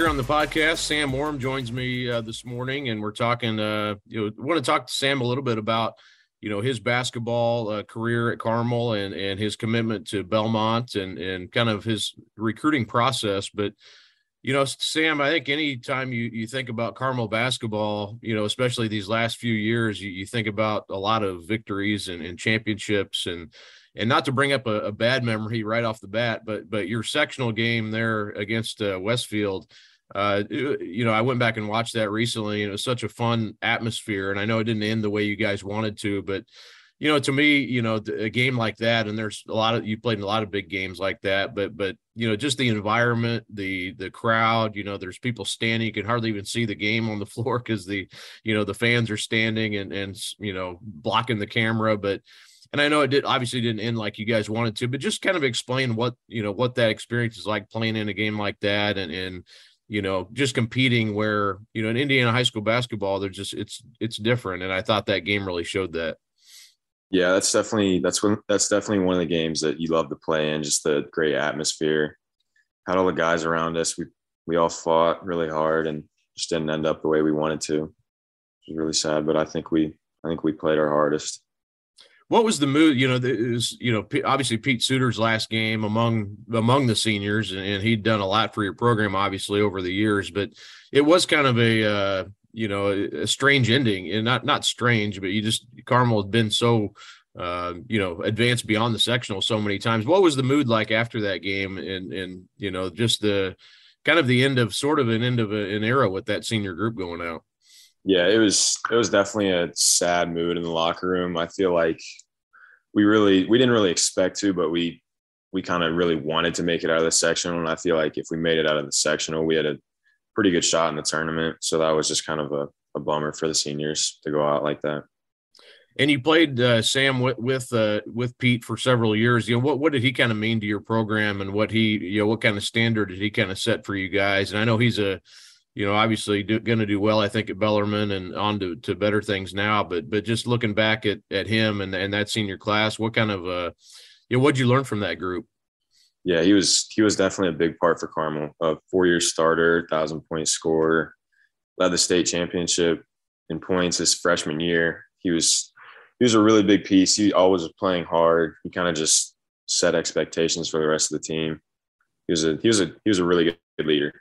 Here on the podcast, Sam Orme joins me uh, this morning, and we're talking. Uh, you know, want to talk to Sam a little bit about, you know, his basketball uh, career at Carmel and and his commitment to Belmont and and kind of his recruiting process. But, you know, Sam, I think anytime you you think about Carmel basketball, you know, especially these last few years, you, you think about a lot of victories and, and championships and and not to bring up a, a, bad memory right off the bat, but but your sectional game there against uh, Westfield, uh, you know, I went back and watched that recently, and it was such a fun atmosphere. And I know it didn't end the way you guys wanted to, but you know, to me, you know, a game like that, and there's a lot of you played in a lot of big games like that, but but you know, just the environment, the the crowd, you know, there's people standing, you can hardly even see the game on the floor because the you know the fans are standing and and you know blocking the camera, but and I know it did obviously didn't end like you guys wanted to, but just kind of explain what you know what that experience is like playing in a game like that and and you know just competing where you know in Indiana high school basketball they're just it's it's different and I thought that game really showed that. Yeah, that's definitely that's when that's definitely one of the games that you love to play in. Just the great atmosphere, had all the guys around us. We we all fought really hard and just didn't end up the way we wanted to. It was really sad, but I think we I think we played our hardest what was the mood? You know, was you know obviously Pete Suiter's last game among among the seniors, and, and, he'd done a lot for your program obviously over the years, but it was kind of a uh, you know a, strange ending, and not not strange, but you just Carmel had been so uh, you know advanced beyond the sectional so many times. What was the mood like after that game, and and you know just the kind of the end of sort of an end of a, an era with that senior group going out? yeah, it was it was definitely a sad mood in the locker room. I feel like we really we didn't really expect to, but we we kind of really wanted to make it out of the sectional. And I feel like if we made it out of the sectional, we had a pretty good shot in the tournament. So that was just kind of a, a bummer for the seniors to go out like that. And you played uh, Sam with with, uh, with Pete for several years. You know what what did he kind of mean to your program, and what he you know what kind of standard did he kind of set for you guys? And I know he's a you know, obviously going to do well, I think, at Bellarmine and on to, to better things now. But but just looking back at at him and and that senior class, what kind of uh, you know, what'd you learn from that group? Yeah, he was he was definitely a big part for Carmel. A four year starter, thousand point scorer, led the state championship in points his freshman year. He was he was a really big piece. He always was playing hard. He kind of just set expectations for the rest of the team. He was a he was a he was a really good leader.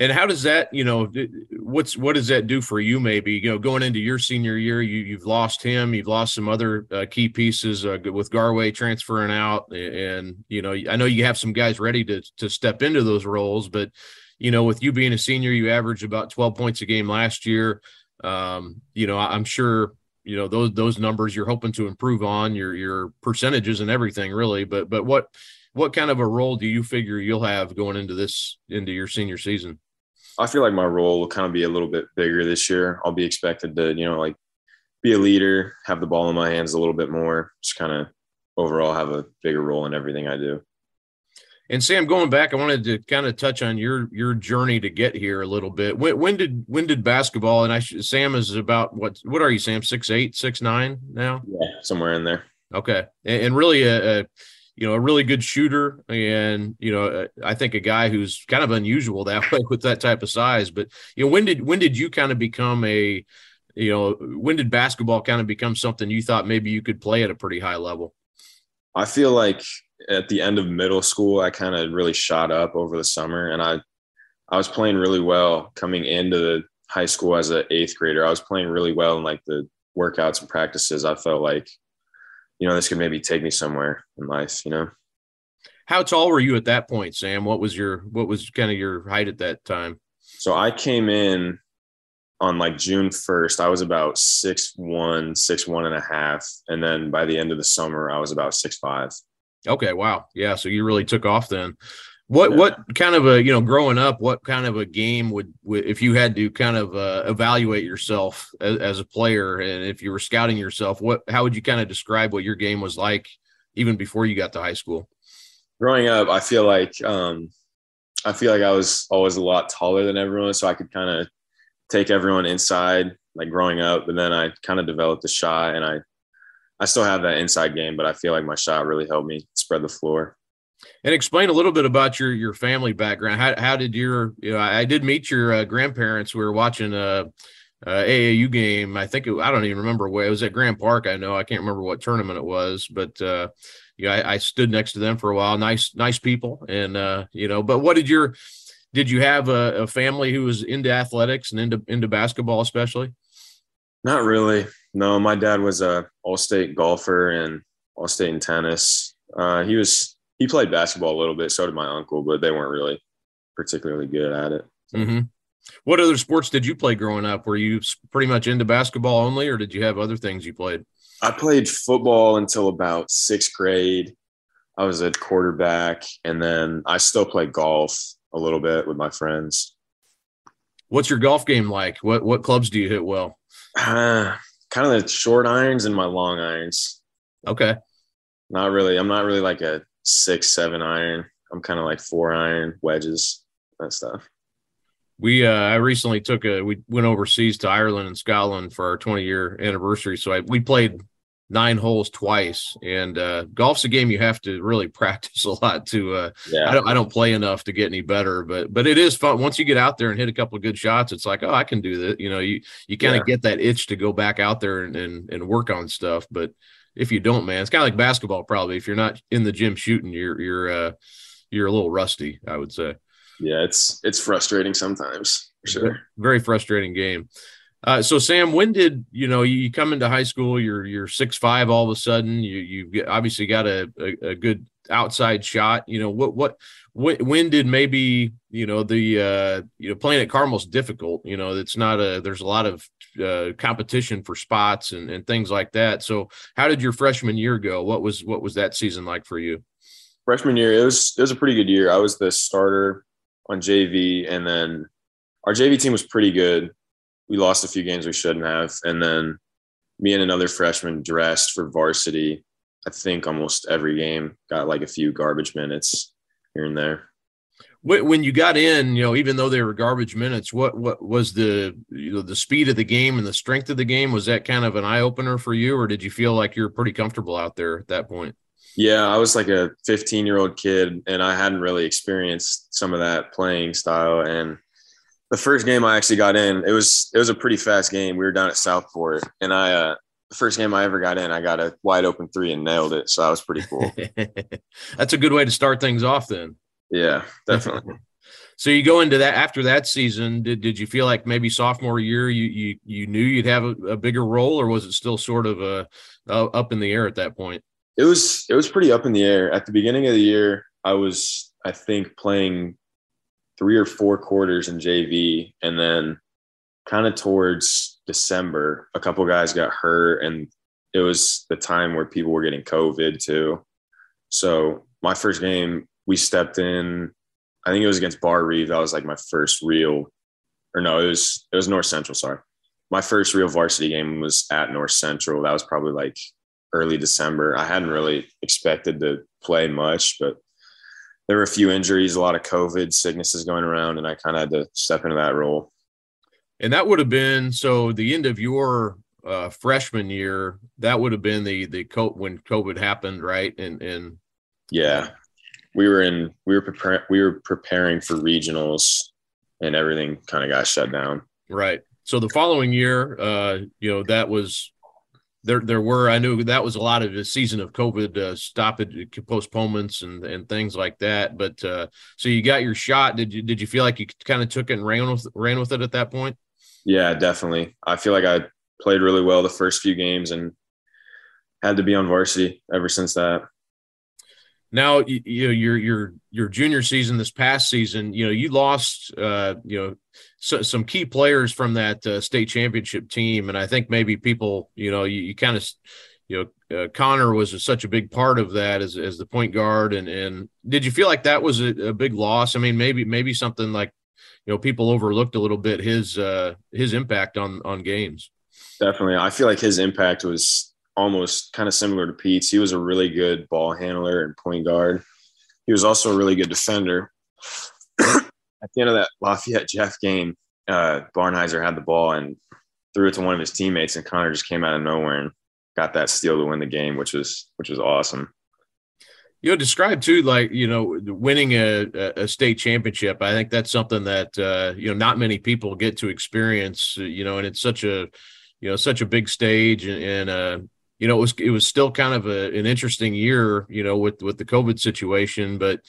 And how does that, you know, what's what does that do for you? Maybe you know, going into your senior year, you you've lost him, you've lost some other uh, key pieces uh, with Garway transferring out, and you know, I know you have some guys ready to to step into those roles, but you know, with you being a senior, you averaged about twelve points a game last year. Um, you know, I'm sure you know those those numbers you're hoping to improve on your your percentages and everything, really. But but what what kind of a role do you figure you'll have going into this into your senior season? I feel like my role will kind of be a little bit bigger this year. I'll be expected to, you know, like be a leader, have the ball in my hands a little bit more, just kind of overall have a bigger role in everything I do. And Sam, going back, I wanted to kind of touch on your your journey to get here a little bit. When, when did when did basketball? And I Sam is about what what are you, Sam? Six eight, six nine now? Yeah, somewhere in there. Okay, and, and really a, a you know, a really good shooter, and you know, I think a guy who's kind of unusual that way with that type of size. But you know, when did when did you kind of become a, you know, when did basketball kind of become something you thought maybe you could play at a pretty high level? I feel like at the end of middle school, I kind of really shot up over the summer, and I, I was playing really well coming into the high school as an eighth grader. I was playing really well in like the workouts and practices. I felt like you know, this could maybe take me somewhere in life, you know. How tall were you at that point, Sam? What was your what was kind of your height at that time? So I came in on like June 1st. I was about six one, six one and a half. And then by the end of the summer, I was about six five. Okay. Wow. Yeah. So you really took off then. What yeah. what kind of a you know growing up? What kind of a game would, would if you had to kind of uh, evaluate yourself as, as, a player, and if you were scouting yourself, what how would you kind of describe what your game was like even before you got to high school? Growing up, I feel like um, I feel like I was always a lot taller than everyone, so I could kind of take everyone inside like growing up. But then I kind of developed a shot, and I I still have that inside game, but I feel like my shot really helped me spread the floor. And explain a little bit about your your family background. How how did your you know I, I did meet your uh, grandparents. We were watching a, a AAU game. I think it, I don't even remember where it was at Grand Park. I know I can't remember what tournament it was, but uh, I, I stood next to them for a while. Nice nice people, and uh, you know. But what did your did you have a, a family who was into athletics and into into basketball especially? Not really. No, my dad was a all-state golfer and all-state in tennis. Uh, he was he played basketball a little bit. So did my uncle, but they weren't really particularly good at it. Mm-hmm. What other sports did you play growing up? Were you pretty much into basketball only, or did you have other things you played? I played football until about sixth grade. I was a quarterback, and then I still play golf a little bit with my friends. What's your golf game like? What what clubs do you hit well? Uh, kind of the short irons and my long irons. Okay. Not really. I'm not really like a six, seven iron. I'm kind of like four iron wedges, that stuff. We uh, I recently took a we went overseas to Ireland and Scotland for our 20 year anniversary. So I, we played nine holes twice, and uh, golf's a game you have to really practice a lot to. Uh, yeah. I don't I don't play enough to get any better, but but it is fun once you get out there and hit a couple of good shots. It's like oh I can do that. You know you you kind of yeah. get that itch to go back out there and, and and work on stuff, but if you don't, man, it's kind of like basketball. Probably if you're not in the gym shooting, you're you're uh, you're a little rusty. I would say. Yeah, it's it's frustrating sometimes. For sure. Very frustrating game. Uh, so Sam, when did you know you come into high school? You're you're six five. All of a sudden, you you obviously got a, a, a good outside shot. You know what what when, did maybe you know the uh, you know playing at Carmel's difficult. You know it's not a there's a lot of uh, competition for spots and, and things like that. So how did your freshman year go? What was what was that season like for you? Freshman year, it was it was a pretty good year. I was the starter on JV, and then our JV team was pretty good. We lost a few games we shouldn't have, and then me and another freshman dressed for varsity. I think almost every game got like a few garbage minutes here and there when you got in, you know, even though they were garbage minutes, what what was the you know the speed of the game and the strength of the game? Was that kind of an eye opener for you, or did you feel like you're pretty comfortable out there at that point? Yeah, I was like a 15 year old kid, and I hadn't really experienced some of that playing style. And the first game I actually got in, it was it was a pretty fast game. We were down at Southport, and I uh, first game I ever got in, I got a wide open three and nailed it. So that was pretty cool. That's a good way to start things off, then. Yeah, definitely. so you go into that after that season. Did, did you feel like maybe sophomore year you you you knew you'd have a, a bigger role, or was it still sort of a, uh, up in the air at that point? It was it was pretty up in the air at the beginning of the year. I was I think playing three or four quarters in JV, and then kind of towards December, a couple guys got hurt, and it was the time where people were getting COVID too. So my first game we stepped in. I think it was against Brebeuf. That was like my first real, or no, it was it was North Central. Sorry, my first real varsity game was at North Central. That was probably like early December. I hadn't really expected to play much, but there were a few injuries, a lot of COVID sicknesses going around, and I kind of had to step into that role. And that would have been so the end of your uh, freshman year. That would have been the the when COVID happened, right? And and yeah, we were in we were preparing we were preparing for regionals and everything kind of got shut down right so the following year uh you know that was there there were i knew that was a lot of the season of covid uh, stoppage postponements and and things like that but uh so you got your shot did you did you feel like you kind of took it and ran with ran with it at that point yeah definitely. I feel like i played really well the first few games and had to be on varsity ever since that. Now you, know your your your junior season this past season you know you lost uh you know so, some key players from that uh, state championship team. And i think maybe people you know you, you kind of you know uh, connor was such a big part of that as, as the point guard. And and did you feel like that was a, a big loss? I mean maybe maybe something like you know people overlooked a little bit his uh his impact on on games definitely i feel like his impact was almost kind of similar to Pete's. He was a really good ball handler and point guard. He was also a really good defender. At the end of that Lafayette Jeff game, uh, Barnhizer had the ball and threw it to one of his teammates, and Connor just came out of nowhere and got that steal to win the game, which was which was awesome. You know, describe too, like you know, winning a, a state championship. I think that's something that uh, you know not many people get to experience. You know, and it's such a you know such a big stage, and, and uh, you know it was it was still kind of a, an interesting year. You know, with with the COVID situation, but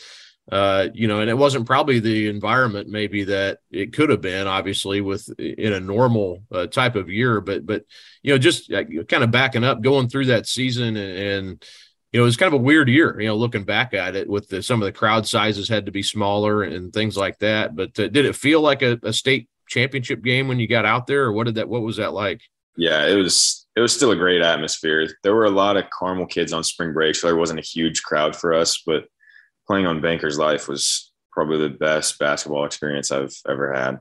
uh, you know, and it wasn't probably the environment maybe that it could have been, obviously, with in a normal uh, type of year. But but you know, just uh, kind of backing up, going through that season, and, and you know, it was kind of a weird year. You know, looking back at it, with the, some of the crowd sizes had to be smaller and things like that. But uh, did it feel like a, a state championship game when you got out there, or what did that? What was that like? Yeah, it was it was still a great atmosphere. There were a lot of Carmel kids on spring break, so there wasn't a huge crowd for us, but playing on Bankers Life was probably the best basketball experience I've ever had.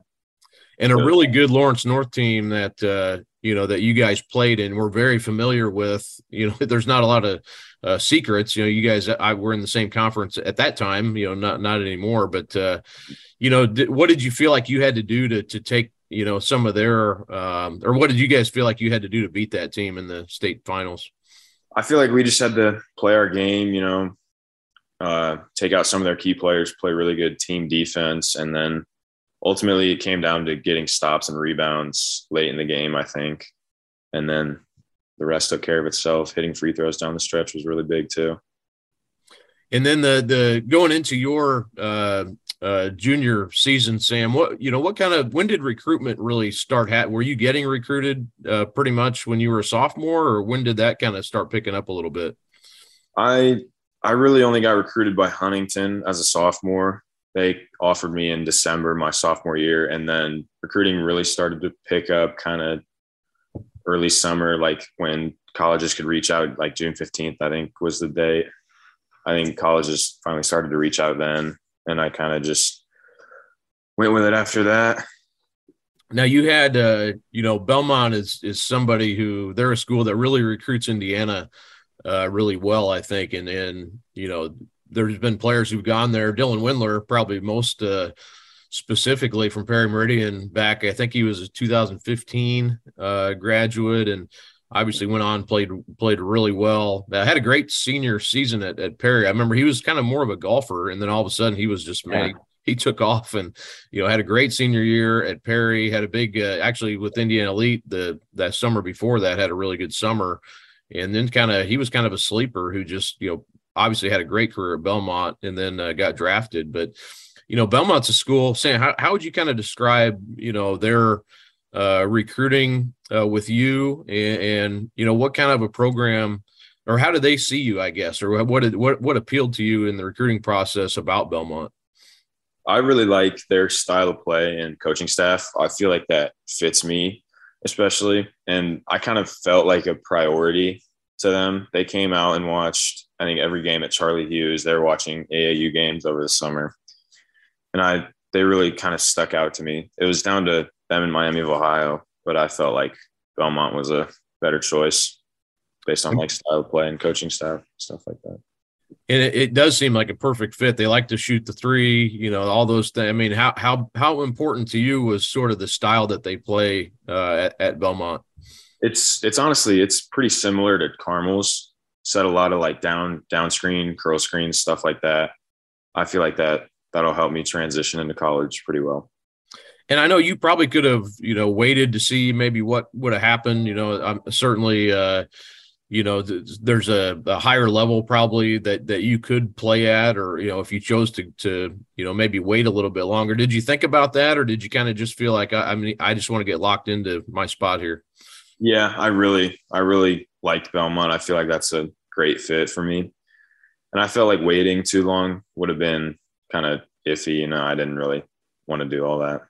And a really good Lawrence North team that uh, you know that you guys played in. We're very familiar with. You know, there's not a lot of uh, secrets. You know, you guys I were in the same conference at that time. You know, not not anymore. But uh, you know, did, what did you feel like you had to do to to take you know some of their um, or what did you guys feel like you had to do to beat that team in the state finals? I feel like we just had to play our game. You know, uh, take out some of their key players, play really good team defense, and then ultimately it came down to getting stops and rebounds late in the game, I think, and then the rest took care of itself. Hitting free throws down the stretch was really big too. And then the the going into your uh, uh, junior season, Sam, what you know, what kind of when did recruitment really start? Hat were you getting recruited uh, pretty much when you were a sophomore, or when did that kind of start picking up a little bit? I I really only got recruited by Huntington as a sophomore. They offered me in December my sophomore year, and then recruiting really started to pick up kind of early summer, like when colleges could reach out, like June 15th, I think was the date. I think colleges finally started to reach out then, and I kind of just went with it after that. Now you had, uh, you know, Belmont is is somebody who they're a school that really recruits Indiana uh, really well, I think. And and you know, there's been players who've gone there. Dylan Windler, probably most uh, specifically from Perry Meridian back. I think he was a 2015 uh, graduate, and obviously went on played played really well. I had a great senior season at, at Perry. I remember he was kind of more of a golfer, and then all of a sudden he was just yeah. made. He took off and you know had a great senior year at Perry. Had a big uh, actually with Indiana Elite the that summer before that had a really good summer and then kind of he was kind of a sleeper who just you know obviously had a great career at Belmont and then uh, got drafted. But you know, Belmont's a school. Sam, how how would you kind of describe you know their uh, recruiting uh, with you and, and, you know what kind of a program or how did they see you? I guess or what did, what what appealed to you in the recruiting process about Belmont? I really like their style of play and coaching staff. I feel like that fits me especially. And I kind of felt like a priority to them. They came out and watched, I think, every game at Charlie Hughes. They were watching AAU games over the summer. And I, they really kind of stuck out to me. It was down to them in Miami of Ohio, but I felt like Belmont was a better choice based on like style of play and coaching staff, stuff like that and it, it, does seem like a perfect fit. They like to shoot the three, you know, all those things. I mean, how how how important to you was sort of the style that they play uh, at, at Belmont? It's it's honestly it's pretty similar to Carmel's. Set a lot of like down down screen, curl screen, stuff like that. I feel like that that'll help me transition into college pretty well. And I know you probably could have, you know, waited to see maybe what would have happened. You know, I'm certainly. Uh, you know there's a, a, higher level probably that that you could play at or you know if you chose to to you know maybe wait a little bit longer did you think about that or did you kind of just feel like I, I, mean i just want to get locked into my spot here yeah i really i really liked belmont i feel like that's a great fit for me and i felt like waiting too long would have been kind of iffy you know i didn't really want to do all that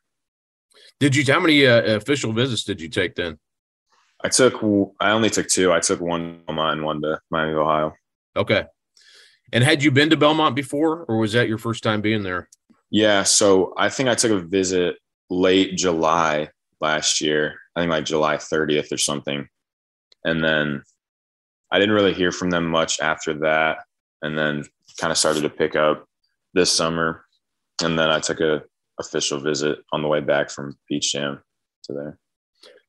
did you how many uh, official visits did you take then I took I only took two. I took one to Belmont and one to Miami, Ohio. Okay. And had you been to Belmont before, or was that your first time being there? Yeah. So I think I took a visit late July last year. I think like July 30th or something. And then I didn't really hear from them much after that. And then kind of started to pick up this summer. And then I took a official visit on the way back from Peach Jam to there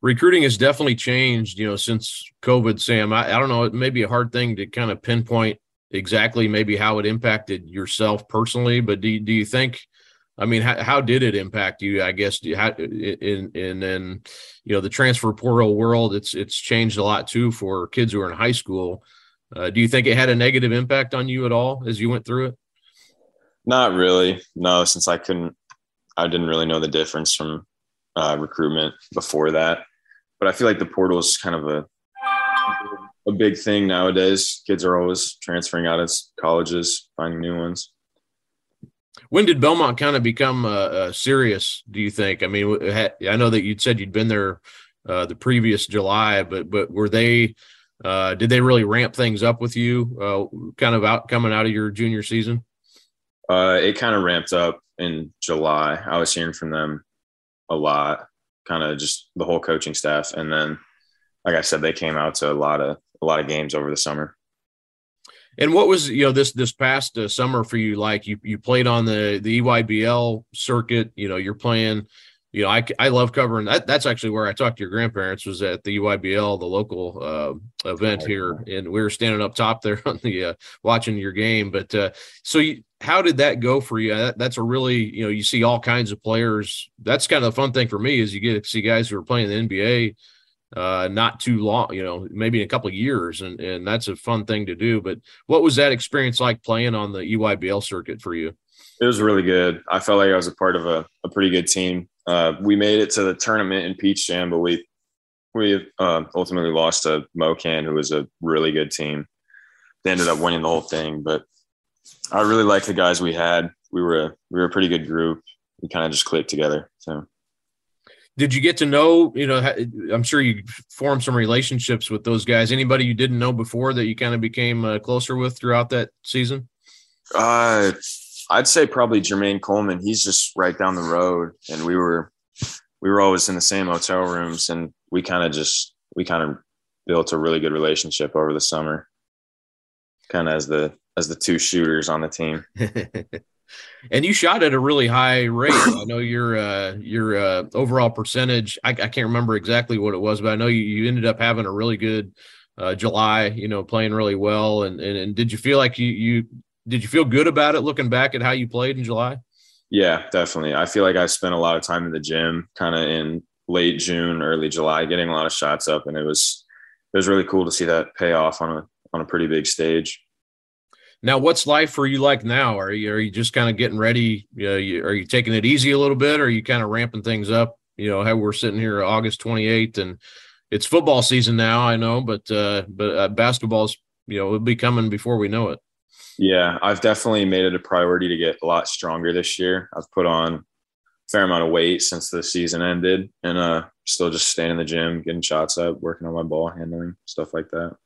recruiting has definitely changed, you know, since COVID, Sam. I, I don't know, it may be a hard thing to kind of pinpoint exactly maybe how it impacted yourself personally, but do do you think? I mean, how, how did it impact you? I guess you in in then you know the transfer portal world. It's it's changed a lot too for kids who are in high school. Uh, do you think it had a negative impact on you at all as you went through it? Not really. No, since I couldn't, I didn't really know the difference from uh, recruitment before that. But I feel like the portal is kind of a a big thing nowadays. Kids are always transferring out of colleges, finding new ones. When did Belmont kind of become uh, serious? Do you think? I mean, I know that you'd said you'd been there uh, the previous July, but but were they? Uh, did they really ramp things up with you, uh, kind of out coming out of your junior season? Uh, it kind of ramped up in July. I was hearing from them a lot, kind of just the whole coaching staff, and then, like I said, they came out to a lot of a lot of games over the summer. And what was you know this this past uh, summer for you like? You you played on the the EYBL circuit. You know you're playing. You know I, I love covering that. That's actually where I talked to your grandparents was at the EYBL, the local uh, event here, and we were standing up top there on the uh, watching your game. But uh, so you, how did that go for you? That, that's a really you know you see all kinds of players. That's kind of the fun thing for me is you get to see guys who are playing the NBA uh, not too long, you know, maybe in a couple of years, and and that's a fun thing to do. But what was that experience like playing on the EYBL circuit for you? It was really good. I felt like I was a part of a, a pretty good team. Uh, we made it to the tournament in Peach Jam, but we we uh, ultimately lost to MoKan, who was a really good team. They ended up winning the whole thing, but I really liked the guys we had. We were a, we were a pretty good group. We kind of just clicked together. So did you get to know you know i'm sure you formed some relationships with those guys. Anybody you didn't know before that you kind of became uh, closer with throughout that season? Uh i'd say probably jermaine coleman. He's just right down the road and we were we were always in the same hotel rooms and we kind of just we kind of built a really good relationship over the summer kind of as the as the two shooters on the team and you shot at a really high rate. I know your uh, your uh, overall percentage. I, I, can't remember exactly what it was, but I know you, you ended up having a really good uh, July. You know, playing really well. And, and and did you feel like you you did you feel good about it looking back at how you played in July? Yeah, definitely. I feel like I spent a lot of time in the gym, kind of in late June, early July, getting a lot of shots up, and it was it was really cool to see that pay off on a on a pretty big stage. Now, what's life for you like now? Are you are you just kind of getting ready? You know, you, are you taking it easy a little bit? Or are you kind of ramping things up? You know, how we're sitting here August 28th, and it's football season now. I know, but uh, but uh, basketball's you know it'll be coming before we know it. Yeah, I've definitely made it a priority to get a lot stronger this year. I've put on a fair amount of weight since the season ended, and uh, still just staying in the gym, getting shots up, working on my ball handling, stuff like that.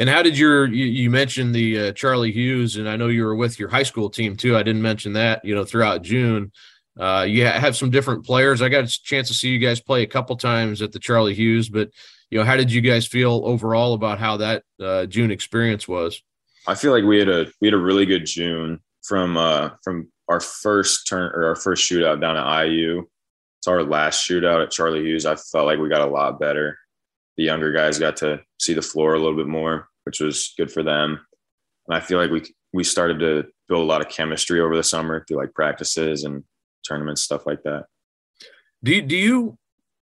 And how did your you, you mentioned the uh, Charlie Hughes, and I know you were with your high school team too. I didn't mention that. You know, throughout June, uh, you have some different players. I got a chance to see you guys play a couple times at the Charlie Hughes, but you know, how did you guys feel overall about how that uh, June experience was? I feel like we had a we had a really good June from uh, from our first turn or our first shootout down at IU to our last shootout at Charlie Hughes. I felt like we got a lot better the younger guys got to see the floor a little bit more, which was good for them. And I feel like we we started to build a lot of chemistry over the summer through like practices and tournaments, stuff like that. Do you, do you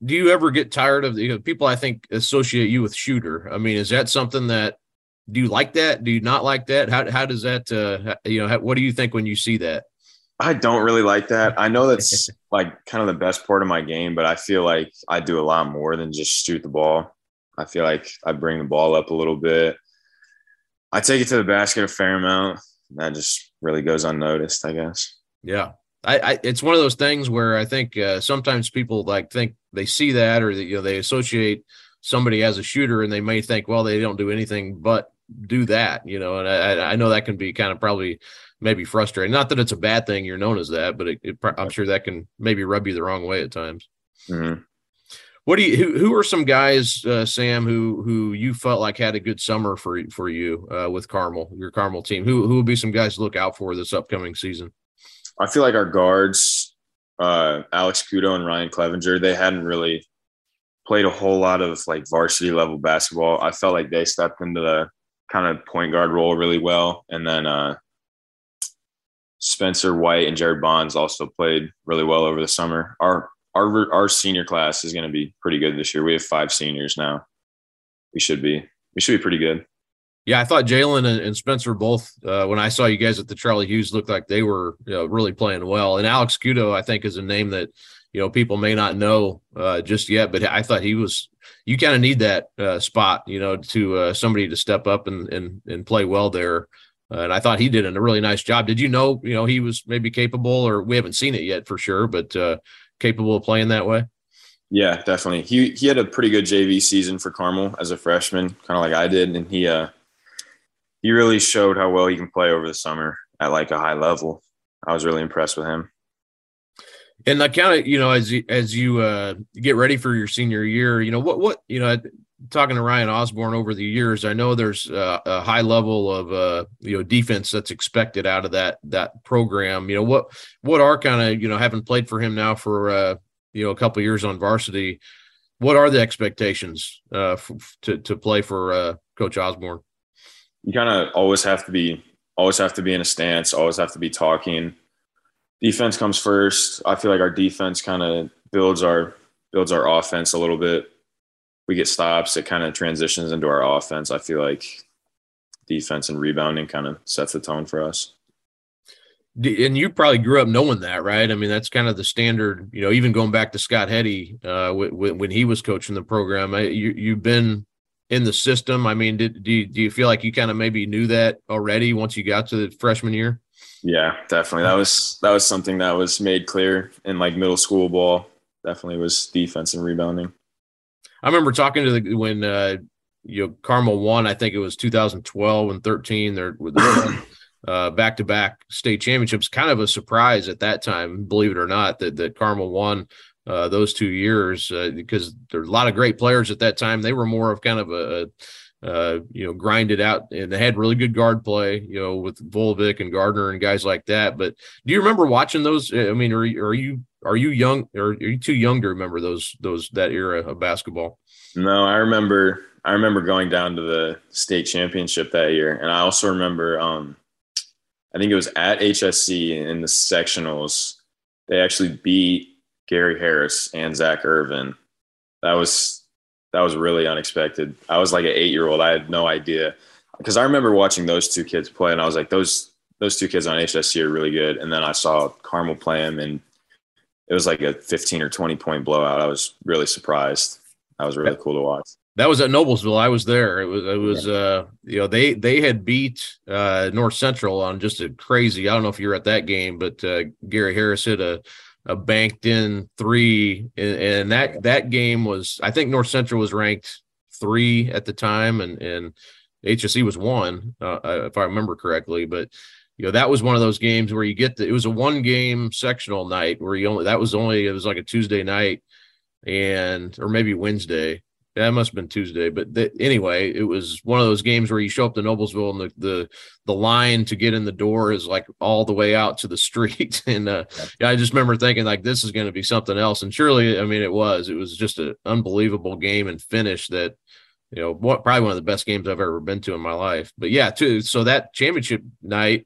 do you ever get tired of the you know, people? I think associate you with shooter. I mean, is that something that do you like that? Do you not like that? How how does that uh, you know? How, what do you think when you see that? I don't really like that. I know that's like kind of the best part of my game, but I feel like I do a lot more than just shoot the ball. I feel like I bring the ball up a little bit. I take it to the basket a fair amount. That just really goes unnoticed, I guess. Yeah. I, I it's one of those things where I think uh, sometimes people like think they see that or that, you know they associate somebody as a shooter and they may think well they don't do anything but do that you know and I, I know that can be kind of probably maybe frustrating. Not that it's a bad thing you're known as that, but it, it, I'm sure that can maybe rub you the wrong way at times. Mm-hmm. What do you? Who, who are some guys, uh, Sam, who who you felt like had a good summer for for you uh, with Carmel, your Carmel team? Who who would be some guys to look out for this upcoming season? I feel like our guards, uh, Alex Kudo and Ryan Clevenger, they hadn't really played a whole lot of like varsity level basketball. I felt like they stepped into the kind of point guard role really well. And then uh, Spencer White and Jared Bonds also played really well over the summer. Our our our senior class is going to be pretty good this year. We have five seniors now. We should be we should be pretty good. Yeah, I thought Jalen and, Spencer both. Uh, when I saw you guys at the Charlie Hughes, looked like they were you know, really playing well. And Alex Kudo, I think, is a name that you know people may not know uh, just yet, but I thought he was. You kind of need that uh, spot, you know, to uh, somebody to step up and and and play well there. Uh, and I thought he did a really nice job. Did you know, you know, he was maybe capable, or we haven't seen it yet for sure, but uh, capable of playing that way? Yeah, definitely. He he had a pretty good JV season for Carmel as a freshman, kind of like I did, and he uh he really showed how well he can play over the summer at like a high level. I was really impressed with him. And I kind of, you know, as you, as you uh, get ready for your senior year, you know, what what you know, talking to Ryan Osborne over the years, I know there's uh, a high level of uh, you know defense that's expected out of that that program. You know what what are kind of you know having played for him now for uh, you know a couple years on varsity. What are the expectations uh, f- to to play for uh, Coach Osborne? You kind of always have to be always have to be in a stance, always have to be talking. Defense comes first. I feel like our defense kind of builds our builds our offense a little bit we get stops, it kind of transitions into our offense. I feel like defense and rebounding kind of sets the tone for us. And you probably grew up knowing that, right? I mean, that's kind of the standard. You know, even going back to Scott Heady uh, w- when he was coaching the program, you you've been in the system. I mean, did do you, do you feel like you kind of maybe knew that already once you got to the freshman year? Yeah, definitely. That was that was something that was made clear in like middle school ball. Definitely was defense and rebounding. I remember talking to the when uh, you know Carmel won. I think it was 2012 and 13. They're with uh, back-to-back state championships. Kind of a surprise at that time, believe it or not, that that Carmel won uh, those two years uh, because there's a lot of great players at that time. They were more of kind of a, a uh, you know, grinded out and they had really good guard play, you know, with Volvic and Gardner and guys like that. But do you remember watching those? I mean, are, are you are you young or are you too young to remember those those that era of basketball? No, I remember I remember going down to the state championship that year. And I also remember um I think it was at HSE in the sectionals. They actually beat Gary Harris and Zach Irvin. That was that was really unexpected. I was like an eight year old. I had no idea because I remember watching those two kids play, and I was like, those those two kids on HSE are really good. And then I saw Carmel play them, and it was like a 15 or 20 point blowout. I was really surprised. That was really cool to watch. That was at Noblesville. I was there. It was it was uh you know they they had beat uh North Central on just a crazy. I don't know if you were at that game, but uh, Gary Harris hit a a banked in three, and, and that that game was I think North Central was ranked three at the time, and and HSE was one uh, if I remember correctly, but you know that was one of those games where you get the it was a one game sectional night where you only that was only it was like a Tuesday night and or maybe Wednesday. That must have been Tuesday, but the, anyway, it was one of those games where you show up to Noblesville and the, the the line to get in the door is like all the way out to the street, and uh, yeah, I just remember thinking like this is going to be something else, and surely, I mean, it was. It was just an unbelievable game and finish that you know what probably one of the best games I've ever been to in my life. But yeah, too. So that championship night,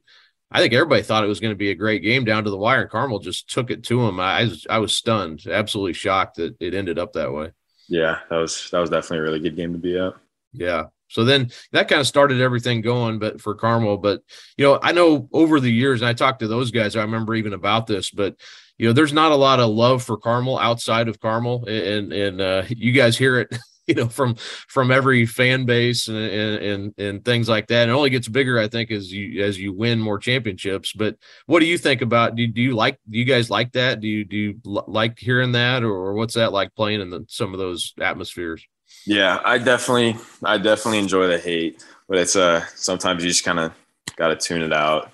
I think everybody thought it was going to be a great game down to the wire. And Carmel just took it to him. I, I was, I was stunned, absolutely shocked that it ended up that way. Yeah, that was that was definitely a really good game to be at. Yeah. So then that kind of started everything going, but for Carmel. But you know, I know over the years, and I talked to those guys. I remember even about this, but you know, there's not a lot of love for Carmel outside of Carmel, and and uh, you guys hear it you know from from every fan base and, and and things like that. And it only gets bigger, I think, as you as you win more championships. But what do you think about? Do, do you like? Do you guys like that? Do you do you like hearing that, or, what's that like playing in the, some of those atmospheres? Yeah, I definitely I definitely enjoy the hate, but it's uh sometimes you just kind of got to tune it out.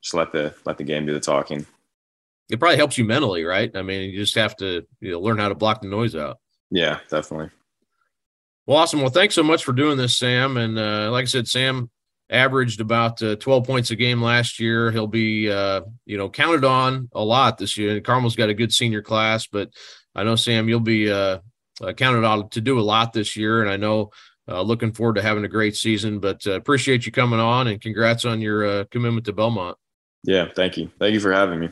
Just let the let the game do the talking. It probably helps you mentally, right? I mean, you just have to you know, learn how to block the noise out. Yeah, definitely. Well, awesome. Well, thanks so much for doing this, Sam. And uh, like I said, Sam averaged about uh, 12 points a game last year. He'll be, uh, you know, counted on a lot this year. And Carmel's got a good senior class, but I know Sam, you'll be uh, uh, counted on to do a lot this year. And I know uh, looking forward to having a great season. But appreciate you coming on and congrats on your commitment to Belmont. Yeah, thank you. Thank you for having me.